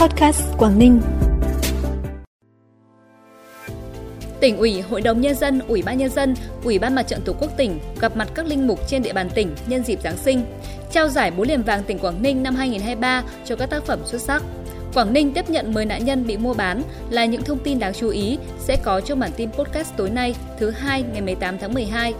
Podcast Quảng Ninh. Tỉnh ủy, Hội đồng Nhân dân, Ủy ban Nhân dân, Ủy ban Mặt trận Tổ quốc tỉnh gặp mặt các linh mục trên địa bàn tỉnh nhân dịp Giáng sinh, trao giải búa liềm vàng tỉnh Quảng Ninh năm 2023 cho các tác phẩm xuất sắc. Quảng Ninh tiếp nhận 10 nạn nhân bị mua bán là những thông tin đáng chú ý sẽ có trong bản tin podcast tối nay, thứ hai ngày 18 tháng 12.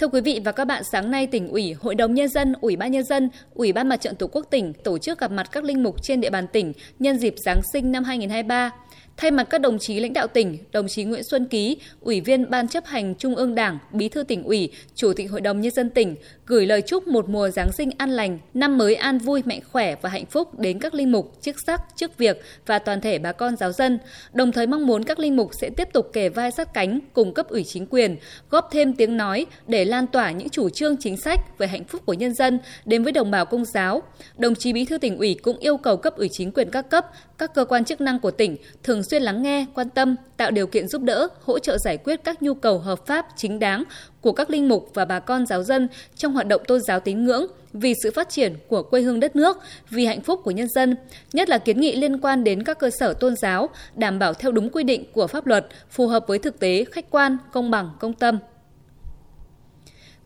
Thưa quý vị và các bạn, sáng nay tỉnh ủy, Hội đồng nhân dân, Ủy ban nhân dân, Ủy ban Mặt trận Tổ quốc tỉnh tổ chức gặp mặt các linh mục trên địa bàn tỉnh nhân dịp Giáng sinh năm 2023. Thay mặt các đồng chí lãnh đạo tỉnh, đồng chí Nguyễn Xuân Ký, Ủy viên Ban chấp hành Trung ương Đảng, Bí thư tỉnh ủy, Chủ tịch Hội đồng Nhân dân tỉnh, gửi lời chúc một mùa Giáng sinh an lành, năm mới an vui, mạnh khỏe và hạnh phúc đến các linh mục, chức sắc, chức việc và toàn thể bà con giáo dân. Đồng thời mong muốn các linh mục sẽ tiếp tục kề vai sát cánh cùng cấp ủy chính quyền, góp thêm tiếng nói để lan tỏa những chủ trương chính sách về hạnh phúc của nhân dân đến với đồng bào công giáo. Đồng chí Bí thư tỉnh ủy cũng yêu cầu cấp ủy chính quyền các cấp, các cơ quan chức năng của tỉnh thường xuyên lắng nghe, quan tâm, tạo điều kiện giúp đỡ, hỗ trợ giải quyết các nhu cầu hợp pháp, chính đáng của các linh mục và bà con giáo dân trong hoạt động tôn giáo tín ngưỡng vì sự phát triển của quê hương đất nước, vì hạnh phúc của nhân dân, nhất là kiến nghị liên quan đến các cơ sở tôn giáo đảm bảo theo đúng quy định của pháp luật, phù hợp với thực tế, khách quan, công bằng, công tâm.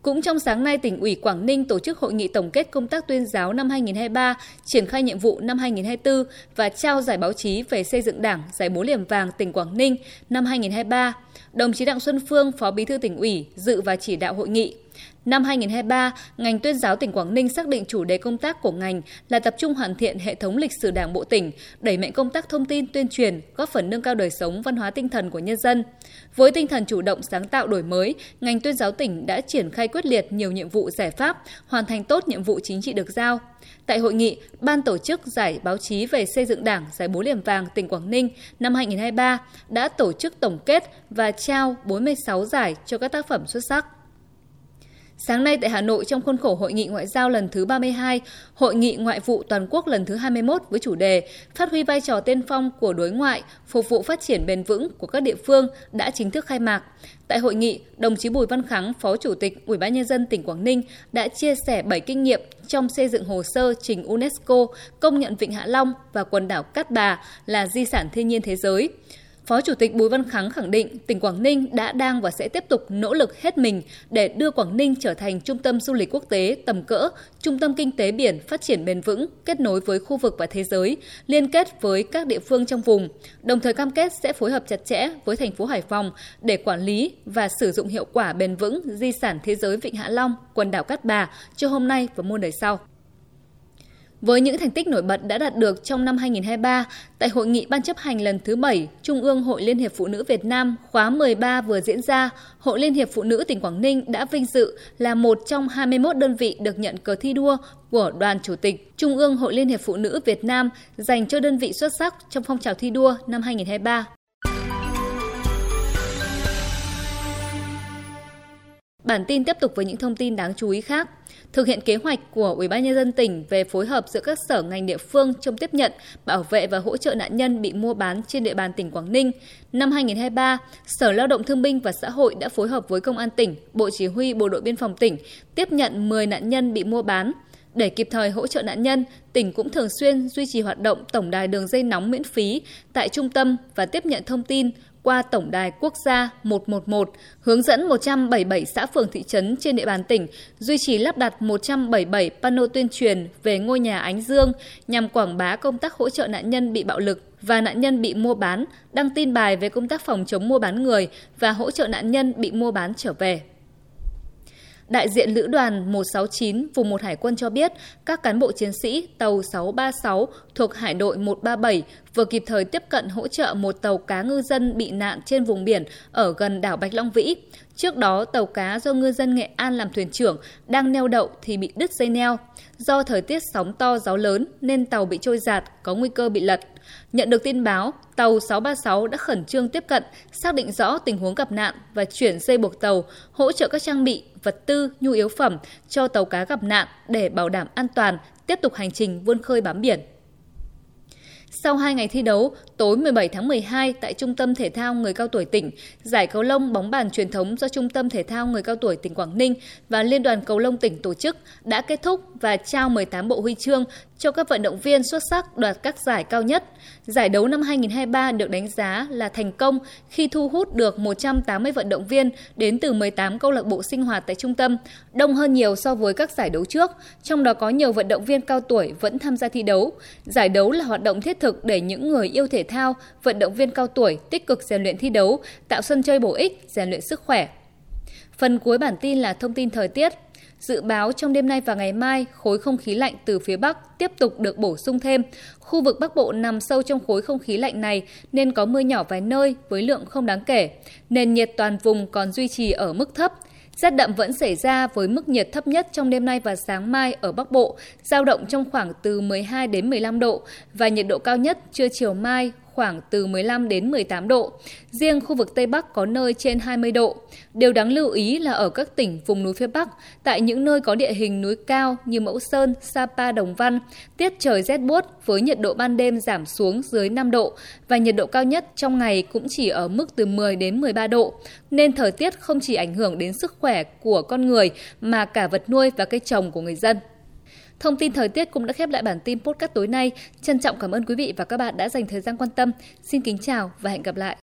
Cũng trong sáng nay, tỉnh ủy Quảng Ninh tổ chức hội nghị tổng kết công tác tuyên giáo năm 2023, triển khai nhiệm vụ năm 2024 và trao giải báo chí về xây dựng Đảng, giải búa liềm vàng tỉnh Quảng Ninh năm 2023. Đồng chí Đặng Xuân Phương, Phó Bí thư tỉnh ủy, dự và chỉ đạo hội nghị. Năm 2023, ngành tuyên giáo tỉnh Quảng Ninh xác định chủ đề công tác của ngành là tập trung hoàn thiện hệ thống lịch sử Đảng bộ tỉnh, đẩy mạnh công tác thông tin tuyên truyền, góp phần nâng cao đời sống văn hóa tinh thần của nhân dân. Với tinh thần chủ động sáng tạo đổi mới, ngành tuyên giáo tỉnh đã triển khai quyết liệt nhiều nhiệm vụ giải pháp, hoàn thành tốt nhiệm vụ chính trị được giao. Tại hội nghị, Ban tổ chức Giải báo chí về xây dựng Đảng Giải bố liềm vàng tỉnh Quảng Ninh năm 2023 đã tổ chức tổng kết và trao 46 giải cho các tác phẩm xuất sắc. Sáng nay tại Hà Nội trong khuôn khổ Hội nghị Ngoại giao lần thứ 32, Hội nghị Ngoại vụ Toàn quốc lần thứ 21 với chủ đề Phát huy vai trò tiên phong của đối ngoại, phục vụ phát triển bền vững của các địa phương đã chính thức khai mạc. Tại hội nghị, đồng chí Bùi Văn Kháng, Phó Chủ tịch Ủy ban nhân dân tỉnh Quảng Ninh đã chia sẻ 7 kinh nghiệm trong xây dựng hồ sơ trình UNESCO công nhận Vịnh Hạ Long và quần đảo Cát Bà là di sản thiên nhiên thế giới. Phó Chủ tịch Bùi Văn Kháng khẳng định tỉnh Quảng Ninh đã đang và sẽ tiếp tục nỗ lực hết mình để đưa Quảng Ninh trở thành trung tâm du lịch quốc tế tầm cỡ, trung tâm kinh tế biển phát triển bền vững, kết nối với khu vực và thế giới, liên kết với các địa phương trong vùng, đồng thời cam kết sẽ phối hợp chặt chẽ với thành phố Hải Phòng để quản lý và sử dụng hiệu quả bền vững di sản thế giới Vịnh Hạ Long, quần đảo Cát Bà cho hôm nay và muôn đời sau. Với những thành tích nổi bật đã đạt được trong năm 2023, tại hội nghị ban chấp hành lần thứ 7 Trung ương Hội Liên hiệp Phụ nữ Việt Nam khóa 13 vừa diễn ra, Hội Liên hiệp Phụ nữ tỉnh Quảng Ninh đã vinh dự là một trong 21 đơn vị được nhận cờ thi đua của Đoàn Chủ tịch Trung ương Hội Liên hiệp Phụ nữ Việt Nam dành cho đơn vị xuất sắc trong phong trào thi đua năm 2023. Bản tin tiếp tục với những thông tin đáng chú ý khác. Thực hiện kế hoạch của Ủy ban nhân dân tỉnh về phối hợp giữa các sở ngành địa phương trong tiếp nhận, bảo vệ và hỗ trợ nạn nhân bị mua bán trên địa bàn tỉnh Quảng Ninh, năm 2023, Sở Lao động Thương binh và Xã hội đã phối hợp với Công an tỉnh, Bộ Chỉ huy Bộ đội Biên phòng tỉnh tiếp nhận 10 nạn nhân bị mua bán. Để kịp thời hỗ trợ nạn nhân, tỉnh cũng thường xuyên duy trì hoạt động tổng đài đường dây nóng miễn phí tại trung tâm và tiếp nhận thông tin qua Tổng đài Quốc gia 111, hướng dẫn 177 xã phường thị trấn trên địa bàn tỉnh duy trì lắp đặt 177 pano tuyên truyền về ngôi nhà Ánh Dương nhằm quảng bá công tác hỗ trợ nạn nhân bị bạo lực và nạn nhân bị mua bán, đăng tin bài về công tác phòng chống mua bán người và hỗ trợ nạn nhân bị mua bán trở về. Đại diện Lữ đoàn 169 vùng 1 Hải quân cho biết, các cán bộ chiến sĩ tàu 636 thuộc Hải đội 137 vừa kịp thời tiếp cận hỗ trợ một tàu cá ngư dân bị nạn trên vùng biển ở gần đảo Bạch Long Vĩ. Trước đó, tàu cá do ngư dân Nghệ An làm thuyền trưởng đang neo đậu thì bị đứt dây neo. Do thời tiết sóng to gió lớn nên tàu bị trôi giạt, có nguy cơ bị lật. Nhận được tin báo, tàu 636 đã khẩn trương tiếp cận, xác định rõ tình huống gặp nạn và chuyển dây buộc tàu, hỗ trợ các trang bị, vật tư, nhu yếu phẩm cho tàu cá gặp nạn để bảo đảm an toàn, tiếp tục hành trình vươn khơi bám biển. Sau 2 ngày thi đấu, tối 17 tháng 12 tại Trung tâm Thể thao Người cao tuổi tỉnh, giải cầu lông bóng bàn truyền thống do Trung tâm Thể thao Người cao tuổi tỉnh Quảng Ninh và Liên đoàn cầu lông tỉnh tổ chức đã kết thúc và trao 18 bộ huy chương cho các vận động viên xuất sắc đoạt các giải cao nhất. Giải đấu năm 2023 được đánh giá là thành công khi thu hút được 180 vận động viên đến từ 18 câu lạc bộ sinh hoạt tại trung tâm, đông hơn nhiều so với các giải đấu trước, trong đó có nhiều vận động viên cao tuổi vẫn tham gia thi đấu. Giải đấu là hoạt động thiết thực để những người yêu thể thao, vận động viên cao tuổi tích cực rèn luyện thi đấu, tạo sân chơi bổ ích, rèn luyện sức khỏe. Phần cuối bản tin là thông tin thời tiết. Dự báo trong đêm nay và ngày mai, khối không khí lạnh từ phía Bắc tiếp tục được bổ sung thêm. Khu vực Bắc Bộ nằm sâu trong khối không khí lạnh này nên có mưa nhỏ vài nơi với lượng không đáng kể. Nền nhiệt toàn vùng còn duy trì ở mức thấp. Rét đậm vẫn xảy ra với mức nhiệt thấp nhất trong đêm nay và sáng mai ở Bắc Bộ, giao động trong khoảng từ 12 đến 15 độ và nhiệt độ cao nhất trưa chiều mai khoảng từ 15 đến 18 độ. Riêng khu vực Tây Bắc có nơi trên 20 độ. Điều đáng lưu ý là ở các tỉnh vùng núi phía Bắc, tại những nơi có địa hình núi cao như Mẫu Sơn, Sapa, Đồng Văn, tiết trời rét buốt với nhiệt độ ban đêm giảm xuống dưới 5 độ và nhiệt độ cao nhất trong ngày cũng chỉ ở mức từ 10 đến 13 độ. Nên thời tiết không chỉ ảnh hưởng đến sức khỏe của con người mà cả vật nuôi và cây trồng của người dân. Thông tin thời tiết cũng đã khép lại bản tin podcast tối nay. Trân trọng cảm ơn quý vị và các bạn đã dành thời gian quan tâm. Xin kính chào và hẹn gặp lại.